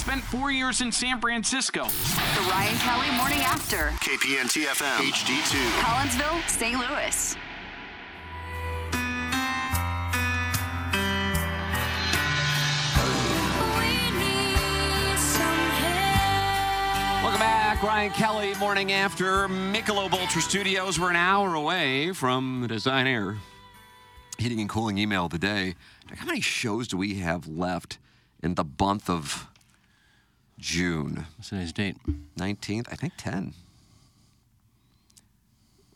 I spent four years in San Francisco. The Ryan Kelly Morning After. KPN TFM HD2. Collinsville, St. Louis. Welcome back, Ryan Kelly, morning after Michelob Ultra Studios. We're an hour away from the Design Air heating and cooling email of the day. How many shows do we have left in the month of June? What's today's date? 19th? I think 10.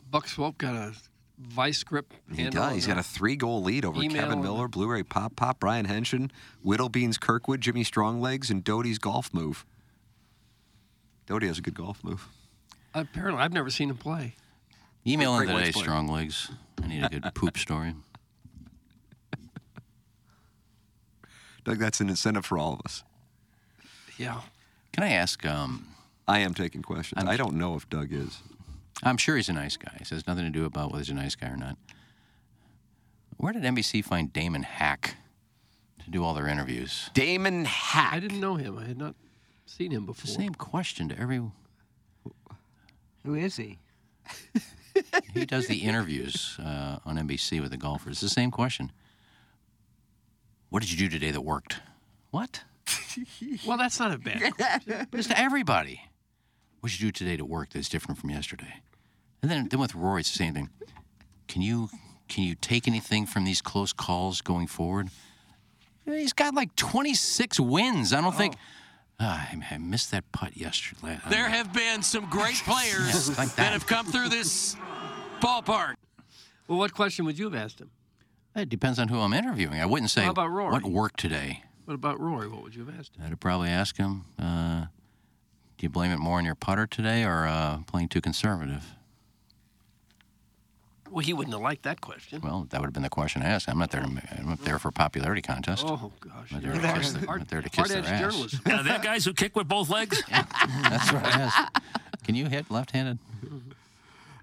Buck Swope got a vice grip. He handle does. He's on got a three goal lead over email Kevin Miller, Blu ray Pop Pop, Brian Henshin, Whittlebeans Kirkwood, Jimmy Stronglegs, and Doty's golf move. Doty has a good golf move. Apparently, I've never seen him play. Email in today, Whites player. strong legs. I need a good poop story. Doug, that's an incentive for all of us. Yeah. Can I ask? Um, I am taking questions. I'm- I don't know if Doug is. I'm sure he's a nice guy. It has nothing to do about whether he's a nice guy or not. Where did NBC find Damon Hack to do all their interviews? Damon Hack. I didn't know him. I had not seen him It's the before. same question to every. Who is he? He does the interviews uh, on NBC with the golfers. It's the same question. What did you do today that worked? What? Well, that's not a bad. question. Just to everybody. What did you do today to work that's different from yesterday? And then, then with Rory, it's the same thing. Can you can you take anything from these close calls going forward? He's got like 26 wins. I don't think. Ah, I, I missed that putt yesterday. There have been some great players Yes, like that that. have come through this ballpark. well, what question would you have asked him? It depends on who I'm interviewing. I wouldn't say How about Rory? what worked today. What about Rory? What would you have asked him? I'd have probably ask him, uh, do you blame it more on your putter today or uh, playing too conservative? Well, he wouldn't have liked that question. Well, that would have been the question I asked. I'm not there. To, I'm not there for a popularity contest. Oh gosh. I'm not there to kiss, the, I'm not there to kiss their Hard-edged ass. journalism. Yeah, they have guys who kick with both legs. That's right. Yes. Can you hit left-handed?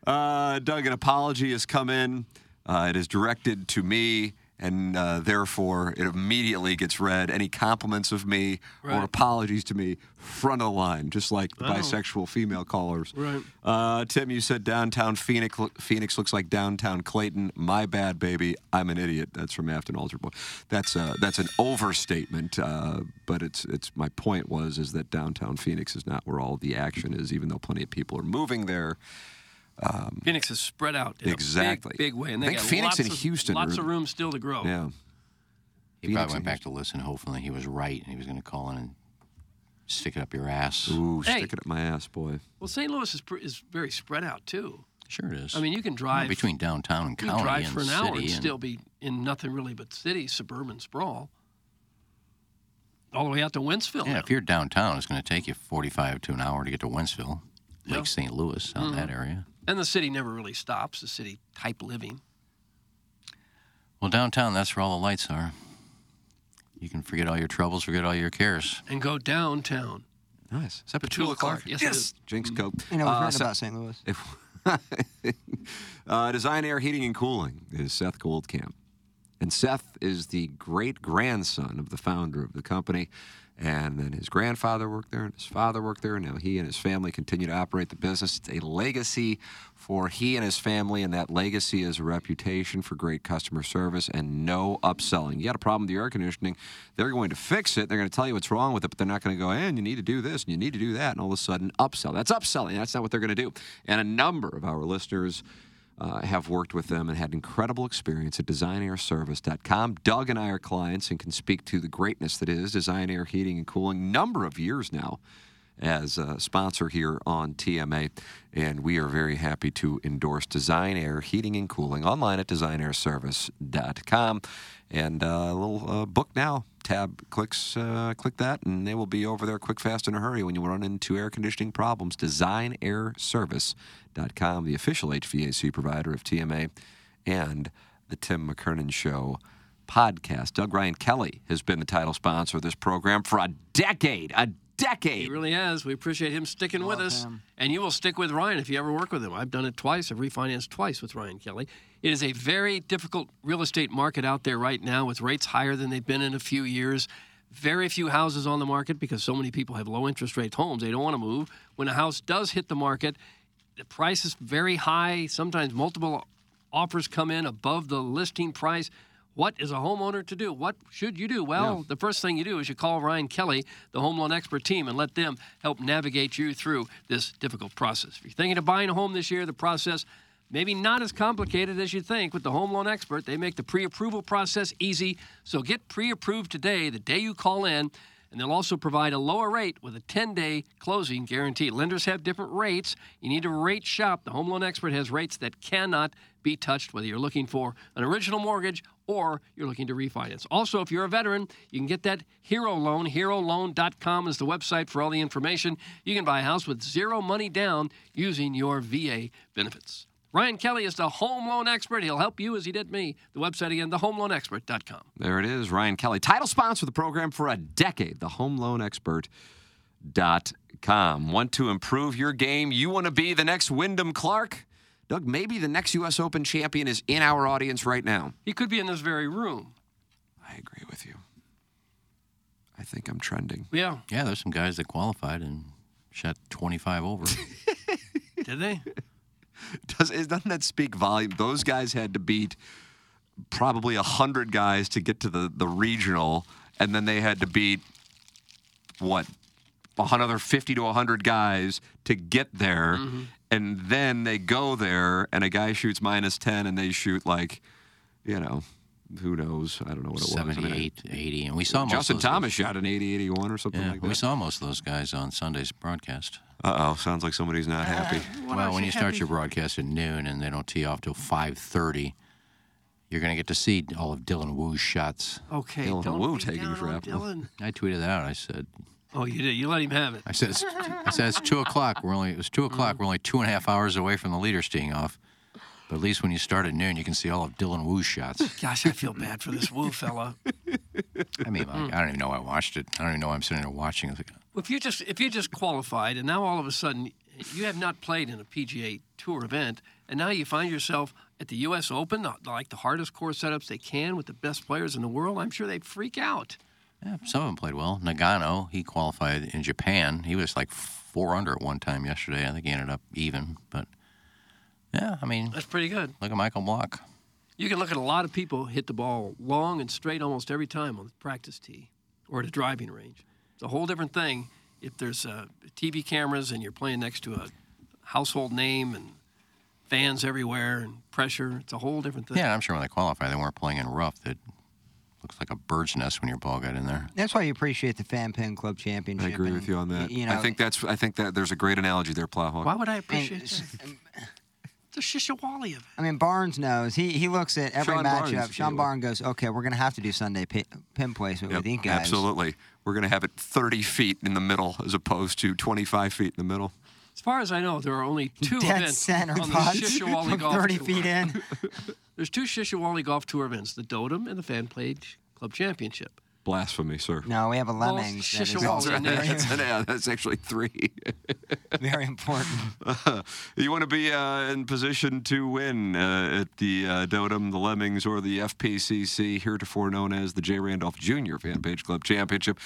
Uh, Doug, an apology has come in. Uh, it is directed to me, and uh, therefore it immediately gets read. Any compliments of me or apologies to me, front of the line, just like the Oh. bisexual female callers. Right. Uh, Tim, you said downtown Phoenix, Phoenix looks like downtown Clayton. My bad, baby. I'm an idiot. That's from Afton Altar Boy. That's uh, that's an overstatement. Uh, but it's it's my point was is that downtown Phoenix is not where all the action is, even though plenty of people are moving there. Um, Phoenix is spread out in Exactly. a big, big way, and I think got Phoenix lots and of, Houston lots are- of room still to grow. Yeah. He Phoenix probably went back to listen. Hopefully, he was right, and he was going to call in and stick it up your ass. Ooh, Hey. stick it up my ass, boy. Well, St. Louis is pr- is very spread out too. Sure, it is. I mean, you can Well, drive between downtown and you can county drive and for an city hour and and still be in nothing really but city, suburban sprawl. All the way out to Wentzville. yeah. now. If you're downtown, it's going to take you 45 to an hour to get to Wentzville, Yeah. Lake St. Louis, out in that mm-hmm. area. And the city never really stops. The city type living. Well, downtown, that's where all the lights are. You can forget all your troubles, forget all your cares. And go downtown. Nice. Is that Petula Petula Clark? Clark. Yes, it is. Jinx Coke. You know, we've Uh, so- about St. Louis. If, uh, Design Air Heating and Cooling is Seth Goldcamp. And Seth is the great grandson of the founder of the company. And then his grandfather worked there, and his father worked there. And now he and his family continue to operate the business. It's a legacy for he and his family, and that legacy is a reputation for great customer service and no upselling. You got a problem with your air conditioning, they're going to fix it. They're going to tell you what's wrong with it, but they're not going to go, and you need to do this and you need to do that, and all of a sudden upsell. That's upselling. That's not what they're going to do. And a number of our listeners uh, have worked with them and had incredible experience at designairservice.com. Doug and I are clients and can speak to the greatness that is Design Air Heating and Cooling. Number of years now as a sponsor here on TMA, and we are very happy to endorse Design Air Heating and Cooling online at designairservice.com. And uh, a little uh, book now. Tab clicks uh, click that and they will be over there quick fast in a hurry when you run into air conditioning problems. designairservice.com the official hvac provider of tma and the tim mckernan show podcast. Doug ryan kelly has been the title sponsor of this program for a decade a He really has. We appreciate him sticking with us. And you will stick with Ryan if you ever work with him. I've done it twice. I've refinanced twice with Ryan Kelly. It is a very difficult real estate market out there right now with rates higher than they've been in a few years. Very few houses on the market because so many people have low interest rate homes. They don't want to move. When a house does hit the market, the price is very high. Sometimes multiple offers come in above the listing price. What is a homeowner to do? What should you do? Well, the first thing you do is you call Ryan Kelly, the home loan expert team, and let them help navigate you through this difficult process. If you're thinking of buying a home this year, the process maybe not as complicated as you think with the home loan expert. They make the pre-approval process easy. So get pre-approved today, the day you call in, and they'll also provide a lower rate with a 10-day closing guarantee. Lenders have different rates. You need to rate shop. The home loan expert has rates that cannot be touched whether you're looking for an original mortgage or you're looking to refinance. Also, if you're a veteran, you can get that Hero Loan. HeroLoan.com is the website for all the information. You can buy a house with zero money down using your VA benefits. Ryan Kelly is the home loan expert. He'll help you as he did me. The website again, thehomeloanexpert.com. There it is, Ryan Kelly, title sponsor of the program for a decade, the home loan expert.com. Want to improve your game? You want to be the next Wyndham Clark? Doug, maybe the next U.S. Open champion is in our audience right now. He could be in this very room. I agree with you. I think I'm trending. Yeah. Yeah, there's some guys that qualified and shot 25 over. Did they? Does, doesn't that speak volume? Those guys had to beat probably 100 guys to get to the, the regional, and then they had to beat, what, another 50 to 100 guys to get there. Mm-hmm. And then they go there, and a guy shoots minus 10, and they shoot like, you know, who knows? I don't know what it was. I mean, 78, 80. And we saw most Justin of those Thomas shot an 80 81 or something Yeah, like that. we saw most of those guys on Sunday's broadcast. Uh oh, sounds like somebody's not happy. well, when you start your broadcast at noon and they don't tee off till 5:30, you're going to get to see all of Dylan Wu's shots. Okay. Dylan don't Wu be taking down for on. Dylan. I tweeted that out. I said, Oh, you did. You let him have it. I said, it's, I said it's two o'clock. We're only it was two o'clock. We're only two and a half hours away from the leaders teeing off. But at least when you start at noon, you can see all of Dylan Wu's shots. Gosh, I feel bad for this Wu fella. I mean, like, I don't even know why I watched it. I don't even know I'm sitting there watching. I was like, Well, if you just if you just qualified and now all of a sudden you have not played in a PGA Tour event, and now you find yourself at the U.S. Open, like the hardest course setups they can with the best players in the world, I'm sure they'd freak out. Yeah, some of them played well. Nagano, he qualified in Japan. He was like four under at one time yesterday. I think he ended up even. But yeah, I mean, That's pretty good. look at Michael Block. You can look at a lot of people hit the ball long and straight almost every time on the practice tee or at a driving range. It's a whole different thing if there's uh, TV cameras and you're playing next to a household name and fans everywhere and pressure. It's a whole different thing. Yeah, I'm sure when they qualify, they weren't playing in rough. That looks like a bird's nest when your ball got in there. That's why you appreciate the Fan Page Club Championship. I agree and, with you on that. You know, I think that's. I think that there's a great analogy there, Plowhawk. Why would I appreciate s- that? It's a shishawali of it. I mean, Barnes knows. He he looks at every Sean matchup. Barnes, Sean. Barnes goes, okay, we're going to have to do Sunday pi- pin placement Yep, with ink guys. absolutely. We're going to have it 30 feet in the middle as opposed to 25 feet in the middle. As far as I know, there are only two Dead events center on the putts Shishawali from Golf 30 Tour. feet in. There's two Shishawali Golf Tour events: the Dotem and the Fan Page Club Championship. Blasphemy, sir. No, we have a Well, Lemmings. that is Shishawali also and very, That's, yeah, that's actually three. very important. you want to be uh, in position to win uh, at the uh, Dotem, the Lemmings, or the FPCC, heretofore known as the J. Randolph Jr. Fan Page Club Championship.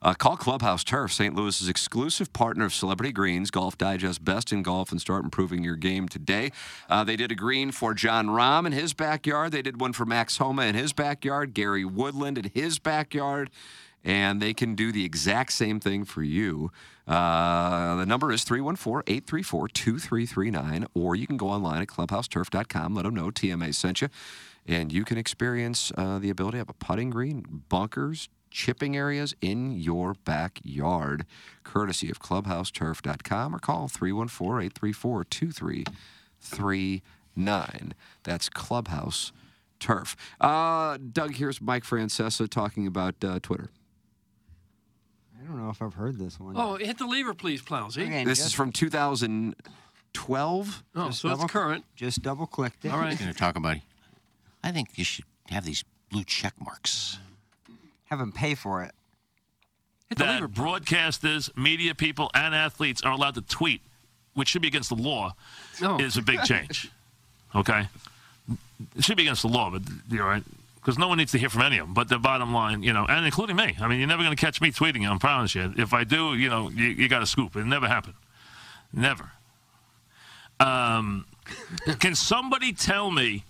Uh, call Clubhouse Turf, St. Louis's exclusive partner of Celebrity Greens, Golf Digest, best in golf, and start improving your game today. Uh, they did a green for Jon Rahm in his backyard. They did one for Max Homa in his backyard, Gary Woodland in his backyard, and they can do the exact same thing for you. Uh, the number is 314 834 2339, or you can go online at clubhouseturf.com. Let them know TMA sent you, and you can experience uh, the ability of a putting green, bunkers, chipping areas in your backyard, courtesy of clubhouseturf.com, or call 314 834 2339. That's Clubhouse Turf. Uh, Doug, here's Mike Francesa talking about uh, Twitter. I don't know if I've heard this one. Oh, hit the lever, please, Plowsy. Okay, This is from 2012. Oh, just so it's double- current. Just double clicked it. All right. going to talk about. I think you should have these blue check marks. Have them pay for it. Hit the that lever. broadcasters, media people, and athletes are allowed to tweet, which should be against the law, No. is a big change. okay? It should be against the law, but you're right. Because no one needs to hear from any of them. But the bottom line, you know, and including me. I mean, you're never going to catch me tweeting. I promise you. If I do, you know, you, you got a scoop. It never happened. Never. Um, can somebody tell me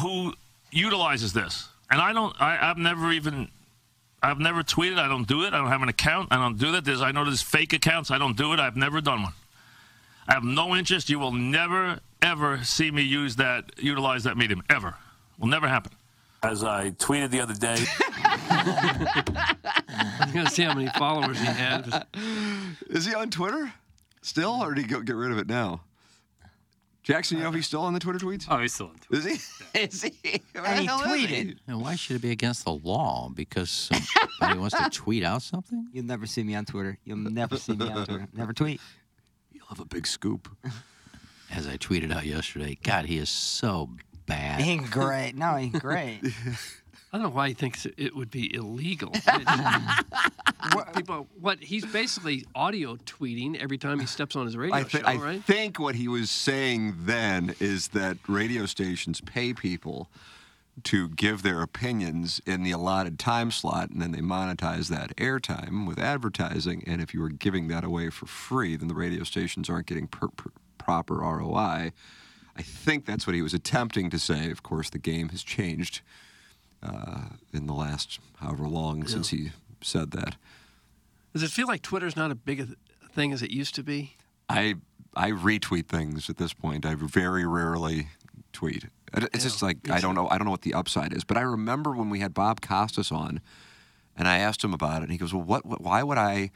who utilizes this? And I don't. I, I've never even. I've never tweeted. I don't do it. I don't have an account. I don't do that. There's. I know there's fake accounts. I don't do it. I've never done one. I have no interest. You will never ever see me use that, utilize that medium ever. Will never happen. As I tweeted the other day. I was going to see how many followers he had. Is he on Twitter still, or did he go get rid of it now? Jackson, you know if he's still on the Twitter tweets? Oh, he's still on Twitter. Is he? is he? Where And he hell is tweeted. And why should it be against the law? Because somebody wants to tweet out something? You'll never see me on Twitter. You'll never see me on Twitter. Never tweet. You'll have a big scoop. As I tweeted out yesterday, God, he is so bad. He ain't great. No, he ain't great. I don't know why he thinks it would be illegal. what, people, what he's basically audio tweeting every time he steps on his radio I, thi- show, I right? think what he was saying then is that radio stations pay people to give their opinions in the allotted time slot, and then they monetize that airtime with advertising. And if you were giving that away for free, then the radio stations aren't getting per- per- proper ROI. I think that's what he was attempting to say. Of course, the game has changed uh, in the last however long since he said that. Does it feel like Twitter's not as big a th- thing as it used to be? I I retweet things at this point. I very rarely tweet. It- It's just like I don't know. I don't know what the upside is. But I remember when we had Bob Costas on, and I asked him about it, and he goes, "Well, what? what why would I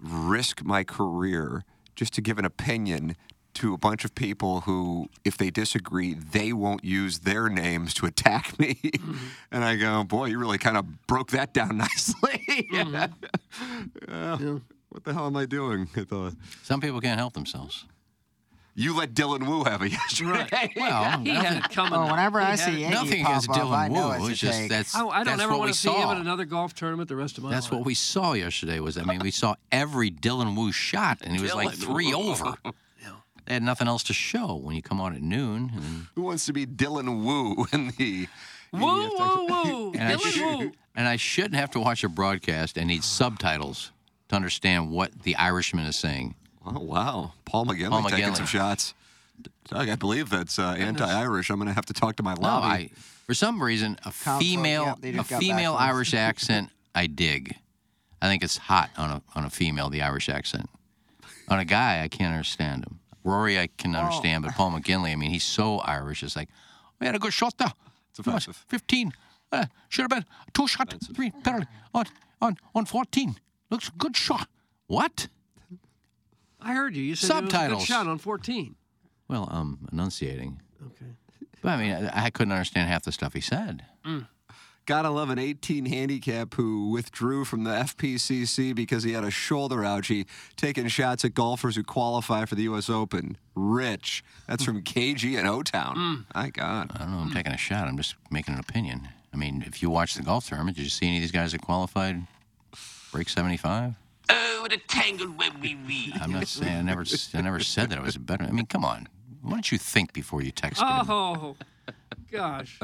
risk my career just to give an opinion?" To a bunch of people who, if they disagree, they won't use their names to attack me. Mm-hmm. And I go, boy, you really kind of broke that down nicely. Mm-hmm. Yeah. What the hell am I doing? I thought. Some people can't help themselves. You let Dylan Wu have it yesterday. Well, he had it coming. Oh, whenever He I see it. Iggy nothing pop against up, I Dylan know Wu. it's a just take. that's I, I don't ever want to see him saw. at another golf tournament the rest of my That's life. what we saw yesterday. Was I mean, we saw every Dylan Wu shot, and he was like three Wu. over. They had nothing else to show when you come on at noon. And, Who wants to be Dylan Wu in the? Woo, woo, woo. and, I Dylan sh- Woo. and I shouldn't have to watch a broadcast and need subtitles to understand what the Irishman is saying. Oh wow, Paul McGinley Paul taking McGinley. some shots. Doug, I believe that's uh, anti-Irish. I'm going to have to talk to my No, lobby. I for some reason a Council, female yeah, a just got back female to. Irish accent I dig. I think it's hot on a on a female the Irish accent. On a guy I can't understand him. Rory I can understand, but Paul McGinley I mean he's so Irish. It's like we had a good shot there. It's offensive. Fifteen. Uh, should have been two shot, three penalty on on on fourteen. Looks good shot. What? I heard you. You said it was a Subtitles. good shot on 14. Well, um, enunciating. Okay. But I mean, I, I couldn't understand half the stuff he said. Gotta love an 18 handicap who withdrew from the FPCC because he had a shoulder ouchie, taking shots at golfers who qualify for the U.S. Open. Rich. That's from KG in O Town. Hmm. My God. I don't know. I'm taking a shot. I'm just making an opinion. I mean, if you watch the golf tournament, did you see any of these guys that qualified break 75? Oh, the tangled web we weave. I'm not saying I never. I never said that it was better. I mean, come on. Why don't you think before you text? him? Oh, gosh.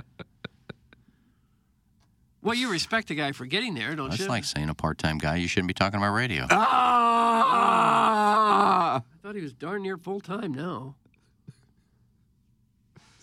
Well, you respect the guy for getting there, don't That's you? That's like saying a part-time guy. You shouldn't be talking about radio. Ah! I thought he was darn near full time now.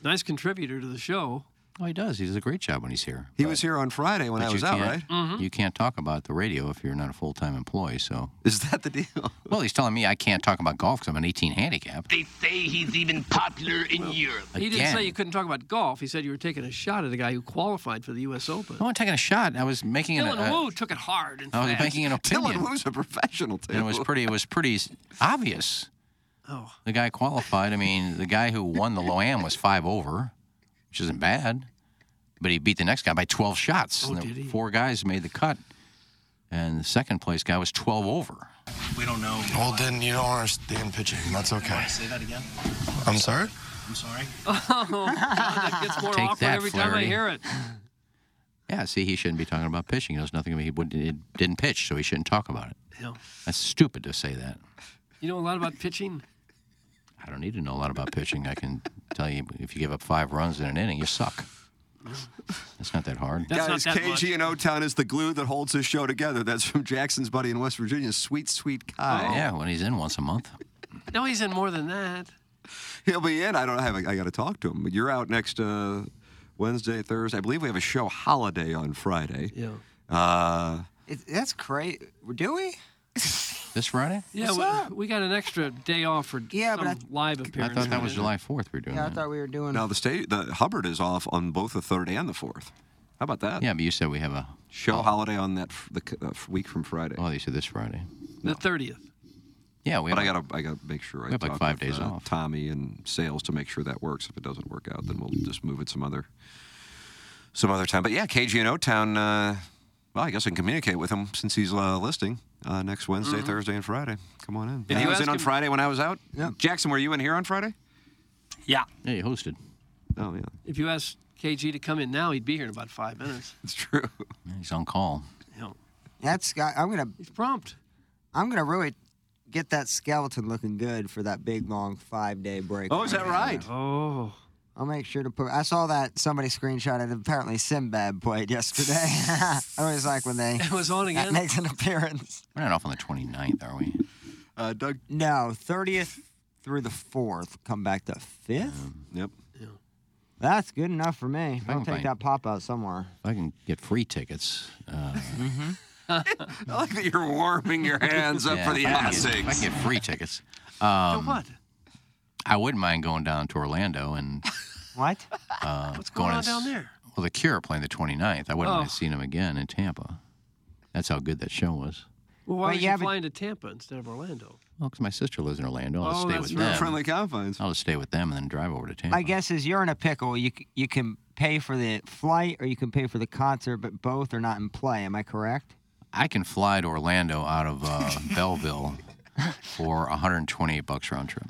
Nice contributor to the show. Oh, he does. He does a great job when he's here. He was here on Friday when But I was out, right? Mm-hmm. You can't talk about the radio if you're not a full-time employee. So, Is that the deal? well, he's telling me I can't talk about golf because I'm an 18 handicap. They say he's even popular in Europe. He didn't say you couldn't talk about golf. He said you were taking a shot at a guy who qualified for the U.S. Open. I wasn't taking a shot. I was making an. Dylan uh, Wu took it hard and I was fast. making an opinion. Dylan Wu's a professional, too. and it was pretty. It was pretty obvious. Oh. The guy qualified. I mean, the guy who won the Loam was five over, which isn't bad, but he beat the next guy by 12 shots. Oh, And the did he? Four guys made the cut, and the second place guy was 12 over. We don't know. Well, then you don't understand pitching. That's okay. Say that again. I'm sorry? I'm sorry. Oh, God, that gets more Take awkward that, every time I hear it. Yeah, see, he shouldn't be talking about pitching. He knows nothing. He he didn't pitch, so he shouldn't talk about it. Yeah. That's stupid to say that. You know a lot about pitching? I don't need to know a lot about pitching. I can tell you if you give up five runs in an inning, you suck. It's not that hard. That's Guys, not that much. KG and O Town is the glue that holds this show together. That's from Jackson's buddy in West Virginia, Sweet Sweet Kai. Yeah, when he's in once a month. No, he's in more than that. He'll be in. I don't have. I got to talk to him. But you're out next uh, Wednesday, Thursday. I believe we have a show holiday on Friday. Yeah. Uh, It, that's great. Do we? This Friday? Yeah, we, we got an extra day off for Yeah, but some live I thought that was July 4th we were doing Yeah, I that. thought we were doing. now the state, the Hubbard is off on both the third and the fourth. How about that? Yeah, but you said we have a Show holiday on that f- the c- uh, f- week from Friday. Oh, you said this Friday. The 30th. Yeah, we but have I a- gotta, I gotta make sure I we have like talk five with, days uh, off. Tommy and sales to make sure that works. If it doesn't work out, then we'll just move it some other, some other time. But yeah, KG and O Town. Uh, well, I guess I can communicate with him since he's uh, listing uh, next Wednesday, Mm-hmm. Thursday, and Friday. Come on in. If he was in on Friday when I was out. Yeah. Jackson, were you in here on Friday? Yeah. Yeah, you hosted. Oh yeah, If you asked KG to come in now, he'd be here in about five minutes. it's true. He's on call. You know, That's. got- I'm gonna. he's prompt. I'm gonna really get that skeleton looking good for that big long five day break. Oh, is that right? Oh. I'll make sure to put. I saw that somebody screenshotted. Apparently, Simbad played yesterday. I always like when they It was on that again? makes an appearance. We're not off on the 29th, are we? Uh, Doug. No, 30th through the 4th. Come back to 5th. Yep. That's good enough for me. I I'll can take find- that pop out somewhere. If I can get free tickets. Uh, I like that you're warming your hands up yeah, for the if I can get- I can get free tickets. So Um, what? I wouldn't mind going down to Orlando and What? uh, What's going on down there? Well, the Cure are playing the 29th. I wouldn't Oh. mind seeing them again in Tampa. That's how good that show was. Well, why Well, was yeah, you flying to Tampa instead of Orlando? Well, because my sister lives in Orlando. I'll Oh, stay that's with them. Friendly confines. I'll just stay with them and then drive over to Tampa. My guess is you're in a pickle. You you can pay for the flight or you can pay for the concert, but both are not in play. Am I correct? I can fly to Orlando out of uh, Belleville for 128 bucks round trip.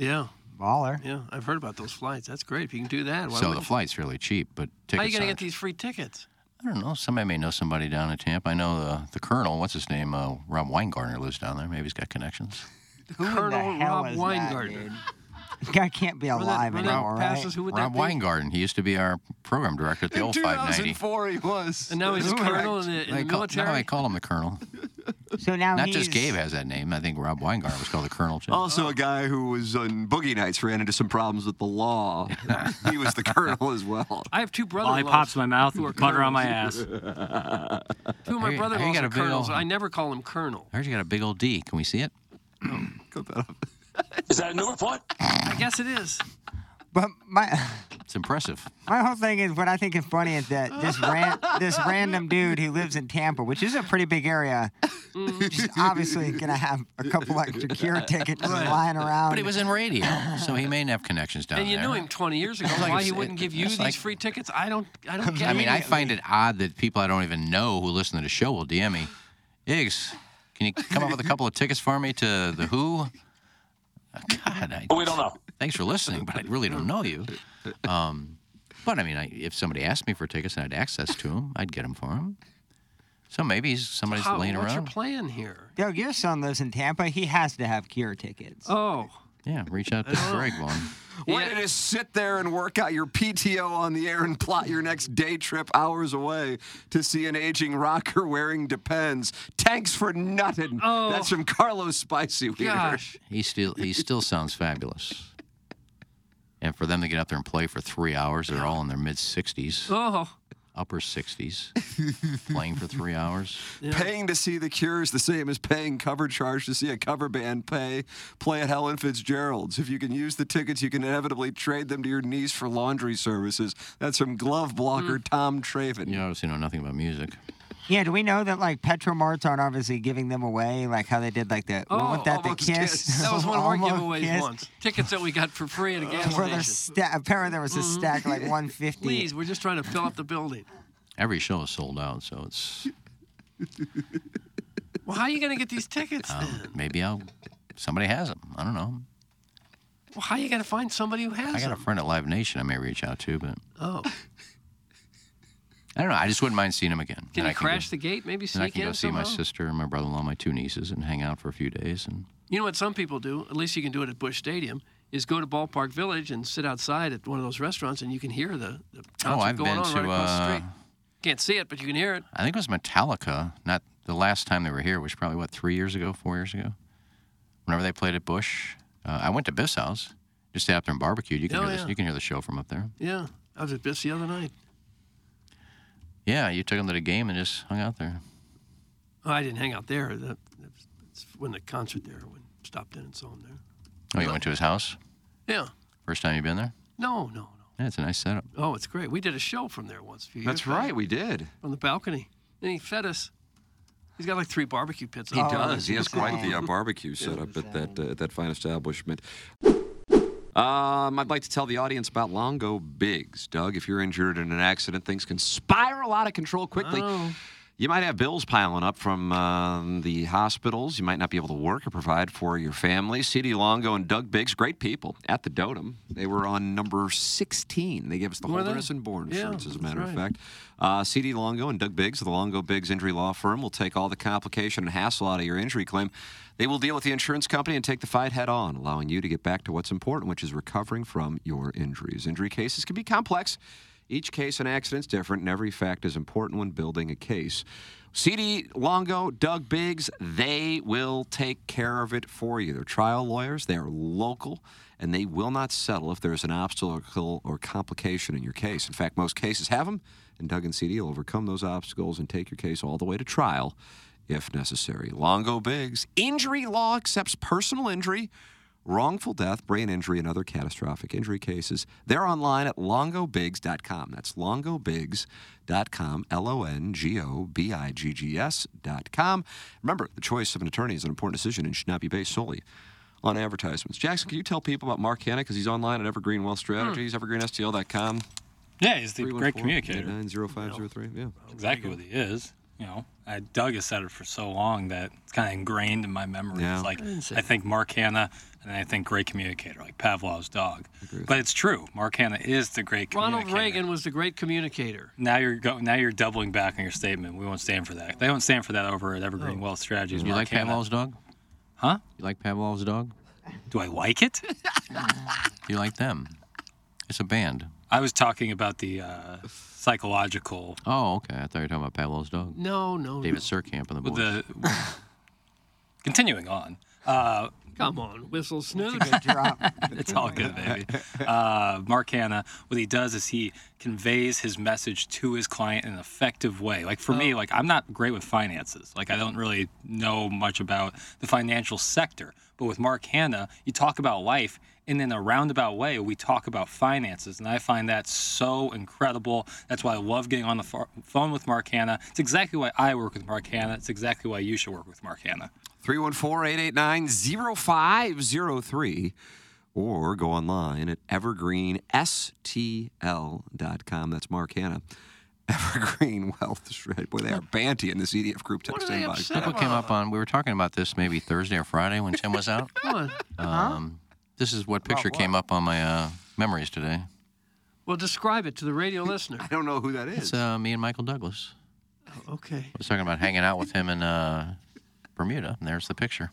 Yeah, Baller. yeah. I've heard about those flights. That's great. If you can do that. Why so the flight's really cheap, but tickets How are you going to get these free tickets? I don't know. Somebody may know somebody down in Tampa. I know the the Colonel. What's his name? Uh, Rob Weingartner lives down there. Maybe he's got connections. Who in the Colonel hell Rob is Weingartner. That. Guy can't be Run that- alive that anymore, right? past. Who would Rob that be? Weingarten. He used to be our program director at the In old 590. In 2004, he was. And now he's a colonel in the, in They the call, military. no, I call him the Colonel. So now Not he's, just Gabe has that name. I think Rob Weingarten was called the Colonel too. Also, a guy who was on Boogie Nights ran into some problems with the law. he was the colonel as well. I have two brothers. Lollipops in my mouth, who are butter on my ass. Two of my Hey, brothers hey, you got are colonels. ol' I never call him colonel. I heard you got a big old D. Can we see it? Cut that up. Is that a new report? I guess it is. But my It's impressive. my whole thing is what I think is funny is that this ran, this random dude who lives in Tampa, which is a pretty big area, just obviously gonna have a couple extra cure tickets just lying around. But he was in radio, so he may have connections down there. and you there. knew him 20 years ago. like Why I he wouldn't give you these like- free tickets? I don't. I don't get I mean, I find it odd that people I don't even know who listen to the show will DM me, Iggs, can you come up with a couple of tickets for me to the Who? God, I, We don't know. Thanks for listening, but I really don't know you. Um, but I mean, I, if somebody asked me for tickets and I had access to them, I'd get them for them. So maybe somebody's How, laying what's your around. plan here? Doug, your son lives in Tampa. He has to have cure tickets. Oh, Yeah, reach out to Greg one. Way to just sit there and work out your PTO on the air and plot your next day trip hours away to see an aging rocker wearing Depends. Thanks for nothing. Oh. That's from Carlos Spicy. Gosh. He still he still sounds fabulous. And for them to get out there and play for three hours, they're all in their mid 60s, Oh. upper 60s, playing for three hours. Paying to see the Cure is the same as paying cover charge to see a cover band pay play at Helen Fitzgerald's. If you can use the tickets, you can inevitably trade them to your niece for laundry services. That's from glove blocker hmm. Tom Traven. You obviously know nothing about music. Yeah, do we know that like Petromarts aren't obviously giving them away, like how they did like the what Oh, was that the oh, Almost kiss? Kiss. That was one of our giveaways Kiss. once. Tickets that we got for free at a gas For station. sta- apparently there was a mm-hmm. stack like 150. Please, we're just trying to fill up the building. Every show is sold out, so it's Well, how are you going to get these tickets um, then? maybe I'll somebody has them. I don't know. Well, how are you going to find somebody who has them? I got a friend at Live Nation I may reach out to, but Oh, I don't know. I just wouldn't mind seeing him again. can you crash go, the gate? Maybe Then I can go in see my sister, and my brother-in-law, my two nieces, and hang out for a few days. And You know what some people do? At least you can do it at Busch Stadium. Is go to Ballpark Village and sit outside at one of those restaurants, and you can hear the, the concert oh, I've going been on to. right across the uh, street. Can't see it, but you can hear it. I think it was Metallica. Not the last time they were here, which probably what three years ago, four years ago. Whenever they played at Busch, uh, I went to Biff's house. Just stayed up there and barbecued. You can Oh, hear this. You can hear the show from up there. Yeah, I was at Biff's the other night. Yeah, you took them to the game and just hung out there. Oh, I didn't hang out there. That, that's, that's when the concert there. When stopped in and saw him there. Oh, you went to his house? Yeah. First time you've been there? No, no, no. Yeah, it's a nice setup. Oh, it's great. We did a show from there once. A few That's years back, right, we did. On the balcony, and he fed us. He's got like three barbecue pits. He up there. does. He has quite the uh, barbecue set up at that uh, that fine establishment. Um, I'd like to tell the audience about Longo Biggs. Doug, if you're injured in an accident, things can spiral out of control quickly. Oh. You might have bills piling up from um, the hospitals. You might not be able to work or provide for your family. CD Longo and Doug Biggs, great people at the Dotem. They were on number 16. They gave us the Were whole innocent born Yeah, insurance, as a matter of fact. Uh, CD Longo and Doug Biggs the Longo Biggs Injury Law Firm will take all the complication and hassle out of your injury claim. They will deal with the insurance company and take the fight head on, allowing you to get back to what's important, which is recovering from your injuries. Injury cases can be complex. Each case and accident is different, and every fact is important when building a case. CD Longo, Doug Biggs, they will take care of it for you. They're trial lawyers, they are local, and they will not settle if there's an obstacle or complication in your case. In fact, most cases have them, and Doug and CD will overcome those obstacles and take your case all the way to trial if necessary. Longo Biggs, injury law accepts personal injury wrongful death, brain injury, and other catastrophic injury cases. They're online at longobiggs.com. That's longobiggs.com, L O N G O B I G G S.com. Remember, the choice of an attorney is an important decision and should not be based solely on advertisements. Jackson, can you tell people about Mark Hanna? Because he's online at Evergreen Wealth Strategies, evergreenstl.com. Yeah, he's the great communicator. 90503. Yeah. Exactly what he is. You know, I, Doug has said it for so long that it's kind of ingrained in my memory. Yeah. It's like I didn't say I think Mark Hanna and I think great communicator, like Pavlov's dog. But it's true. Mark Hanna is the great communicator. Ronald. Reagan was the great communicator. Now you're go, now you're doubling back on your statement. We won't stand for that. They won't stand for that over at Evergreen Oh. Wealth Strategies. You Mark like Hanna. Pavlov's dog? Huh? You like Pavlov's dog? Do I like it? You like them? It's a band. I was talking about the uh, psychological. Oh, okay. I thought you were talking about Pavlov's dog. No, no. David no. Surkamp and the with boys. the continuing on. Uh, Come on, whistle snooze. Good drop. it's all good, baby. Uh, Mark Hanna, what he does is he conveys his message to his client in an effective way. Like for me, like I'm not great with finances. Like I don't really know much about the financial sector. But with Mark Hanna, you talk about life, and in a roundabout way, we talk about finances, and I find that so incredible. That's why I love getting on the pho- phone with Mark Hanna. It's exactly why I work with Mark Hanna. It's exactly why you should work with Mark Hanna. 314 889 0503 or go online at evergreenstl.com. That's Mark Hanna. Evergreen Wealth Shred. Boy, they are banty in this EDF group What are text they inbox. upset Look what came up on. We were talking about this maybe Thursday or Friday when Tim was out. Come on. Um, this is what picture came up on my uh, memories today. Well, describe it to the radio listener. I don't know who that is. It's uh, me and Michael Douglas. Okay. I was talking about hanging out with him in uh, Bermuda, and there's the picture.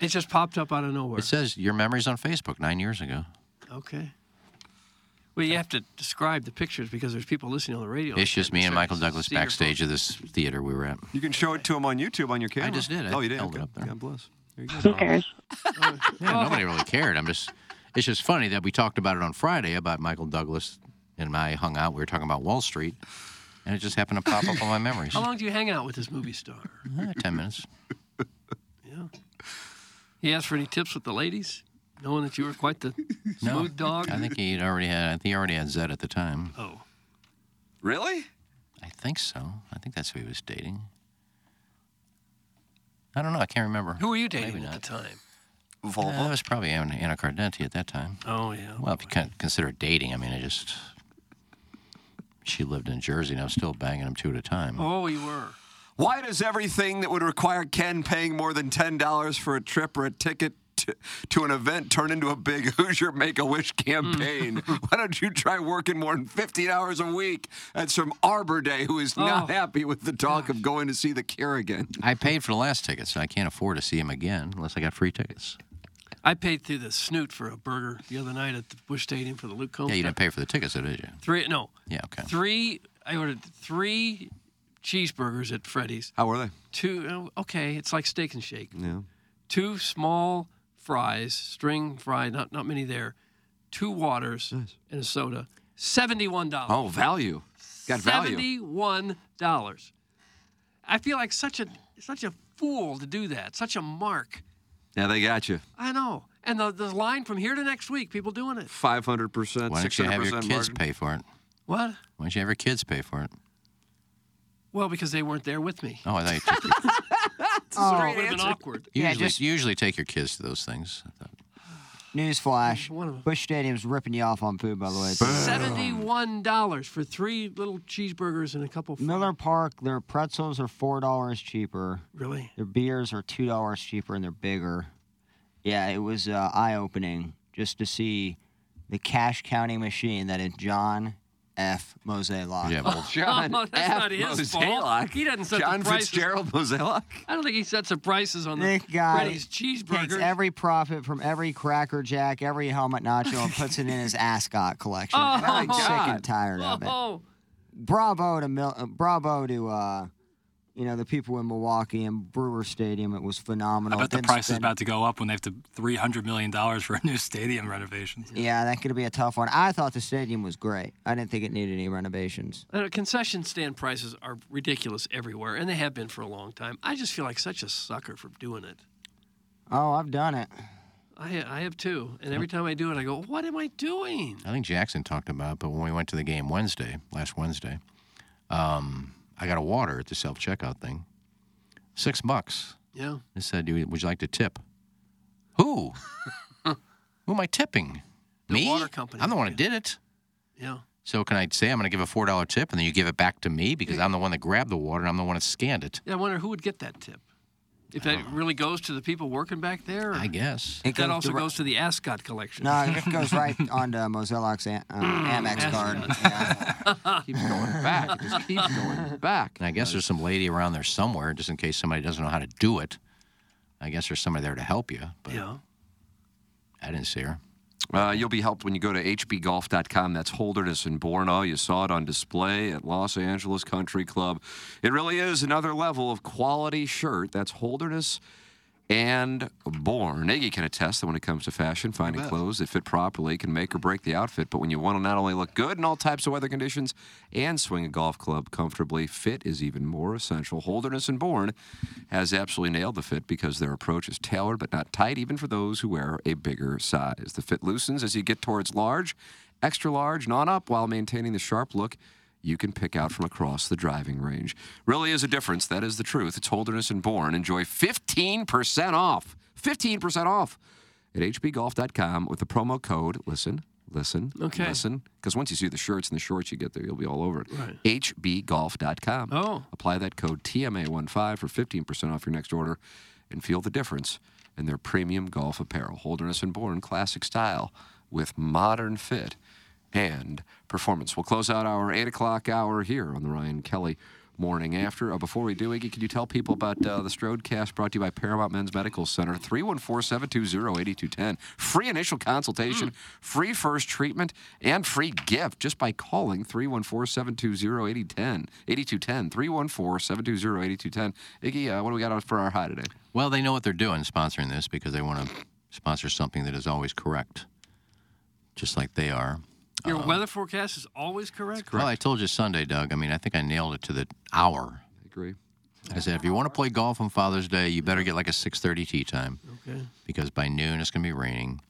It just popped up out of nowhere. It says your memories on Facebook nine years ago. Okay. Well, you have to describe the pictures because there's people listening on the radio. It's just me and Michael Douglas your backstage of this theater we were at. You can show it to him on YouTube on your camera. I just did. I oh, you did. held Okay. it up there. God bless. There you go. Who cares? Yeah, nobody really cared. I'm just. It's just funny that we talked about it on Friday about Michael Douglas and I hung out. We were talking about Wall Street, and it just happened to pop up on my memories. How long do you hang out with this movie star? Uh, Ten minutes. Yeah. He asked for any tips with the ladies, knowing that you were quite the smooth dog. I think he already had. I think he already had Zed at the time. Oh. Really? I think so. I think that's who he was dating. I don't know. I can't remember. Who were you dating Maybe at not. the time? Uh, that was probably Anna, Anna Cardenti at that time. Oh yeah. Well, if you can consider dating, I mean, I just she lived in Jersey, and I was still banging them two at a time. Oh, you were. Why does everything that would require Ken paying more than $10 for a trip or a ticket to, to an event turn into a big Hoosier Make a Wish campaign? Mm. Why don't you try working more than 15 hours a week? That's from Arbor Day, who is not Oh. happy with the talk of going to see the Cure again. I paid for the last ticket, so I can't afford to see him again unless I got free tickets. I paid through the snoot for a burger the other night at the Busch Stadium for the Luke Combs. Yeah, you didn't pay for the tickets, though, did you? Three, no. Yeah, okay. Three. I ordered three cheeseburgers at Freddy's. How were they? Two. oh, Okay, it's like Steak and Shake. Yeah. Two small fries, string fry, not not many there. Two waters and a soda. Seventy-one dollars. Oh, value. Got value. Seventy-one dollars. I feel like such a such a fool to do that. Such a mark. Yeah, they got you. I know. And the the line from here to next week, people doing it. 500%, Why don't you have your kids margin. pay for it? What? Why don't you have your kids pay for it? Well, because they weren't there with me. Oh, I thought you took your, Oh, it would have been awkward. Yeah, usually, just- usually take your kids to those things. I thought- Newsflash. Busch Stadium's ripping you off on food, by the way. Seventy-one dollars for three little cheeseburgers and a couple. Miller Park, their pretzels are four dollars cheaper. Really? Their beers are two dollars cheaper, and they're bigger. Yeah, it was uh, eye-opening just to see the cash counting machine that is John F. Mozeliak. Yeah, well, John Oh, that's F. not his fault. He doesn't set John the prices. Fitzgerald Mozeliak. I don't think he sets the prices on the This guy Freddy's takes cheeseburgers. every profit from every Cracker Jack, every helmet nacho, and puts it in his ascot collection. Oh, I'm my sick and tired of it. Oh, bravo to Mil- uh, bravo to uh, you know the people in Milwaukee and Brewer Stadium. It was phenomenal. I phenomenal. bet the Didn't price is about to go up when they have to three hundred million dollars for a new stadium renovations. Yeah, that could be a tough one. I thought the stadium was great. I didn't think it needed any renovations. I know, concession stand prices are ridiculous everywhere, and they have been for a long time. I just feel like such a sucker for doing it. Oh, I've done it. I, I have too, and every time I do it, I go, "What am I doing?" I think Jackson talked about it, but when we went to the game Wednesday, last Wednesday, um, I got a water at the self checkout thing. Six bucks. Yeah. It said, "Do Would you like to tip? Who? Who am I tipping? The Me? water company. I'm the one who did it. Yeah. So can I say I'm going to give a four dollar tip and then you give it back to me because I'm the one that grabbed the water and I'm the one that scanned it? Yeah, I wonder who would get that tip. If that really goes to the people working back there, I guess. It that goes also direct- goes to the Ascot collection. No, it goes right onto Mosella's uh, Amex card. Yeah. keeps going back. It just keeps going back. And I guess there's some lady around there somewhere, just in case somebody doesn't know how to do it. I guess there's somebody there to help you, but yeah. I didn't see her. Uh, you'll be helped when you go to hbgolf.com. That's Holderness in Bourne. You saw it on display at Los Angeles Country Club. It really is another level of quality shirt. That's Holderness and Bourne. Iggy can attest that when it comes to fashion, finding clothes that fit properly can make or break the outfit. But when you want to not only look good in all types of weather conditions and swing a golf club comfortably, fit is even more essential. Holderness and Bourne has absolutely nailed the fit because their approach is tailored but not tight, even for those who wear a bigger size. The fit loosens as you get towards large, extra large, and on up while maintaining the sharp look you can pick out from across the driving range. Really is a difference. That is the truth. It's Holderness and Bourne. Enjoy 15% off. 15% off at hbgolf.com with the promo code, listen, listen, Okay. listen, because once you see the shirts and the shorts you get there, you'll be all over it. Right. hbgolf.com. Oh. Apply that code TMA15 for 15% off your next order and feel the difference in their premium golf apparel. Holderness and Bourne classic style with modern fit and performance. We'll close out our 8 o'clock hour here on the Ryan Kelly morning after. Uh, before we do, Iggy, can you tell people about uh, the Strodecast brought to you by Paramount Men's Medical Center? 314-720-8210. Free initial consultation, free first treatment, and free gift just by calling 314-720-8010. 8210. 314-720-8210. Iggy, uh, what do we got for our high today? Well, they know what they're doing sponsoring this because they want to sponsor something that is always correct, just like they are. Your um, weather forecast is always correct. correct. Well, I told you Sunday, Doug. I mean, I think I nailed it to the hour. I agree. I said, if you want to play golf on Father's Day, you better get like a 6:30 tee time Okay. because by noon it's going to be raining.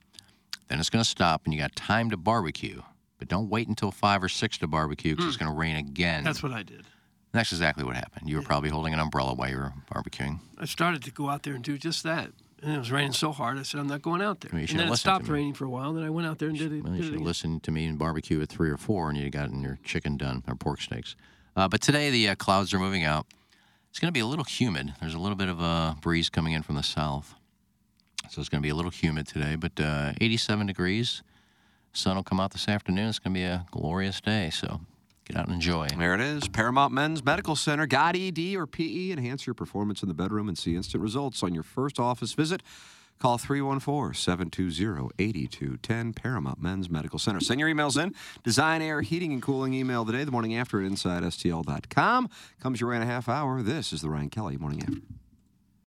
Then it's going to stop, and you got time to barbecue. But don't wait until five or six to barbecue because it's hmm. going to rain again. That's what I did. That's exactly what happened. You were probably holding an umbrella while you were barbecuing. I started to go out there and do just that. And it was raining so hard, I said, I'm not going out there. Well, and then it stopped raining for a while. Then I went out there and did it. Well, you did should again. listen to me and barbecue at three or four, and you'd gotten your chicken done or pork steaks. Uh, but today the uh, clouds are moving out. It's going to be a little humid. There's a little bit of a breeze coming in from the south, so it's going to be a little humid today. But uh, 87 degrees. Sun will come out this afternoon. It's going to be a glorious day. So get out and enjoy. There it is. Paramount Men's Medical Center. Got ED or PE? Enhance your performance in the bedroom and see instant results on your first office visit. Call 314-720-8210 Paramount Men's Medical Center. Send your emails in. Design Air Heating and Cooling email today, the morning after at InsideSTL.com. Comes your way in a half hour. This is the Ryan Kelly Morning After.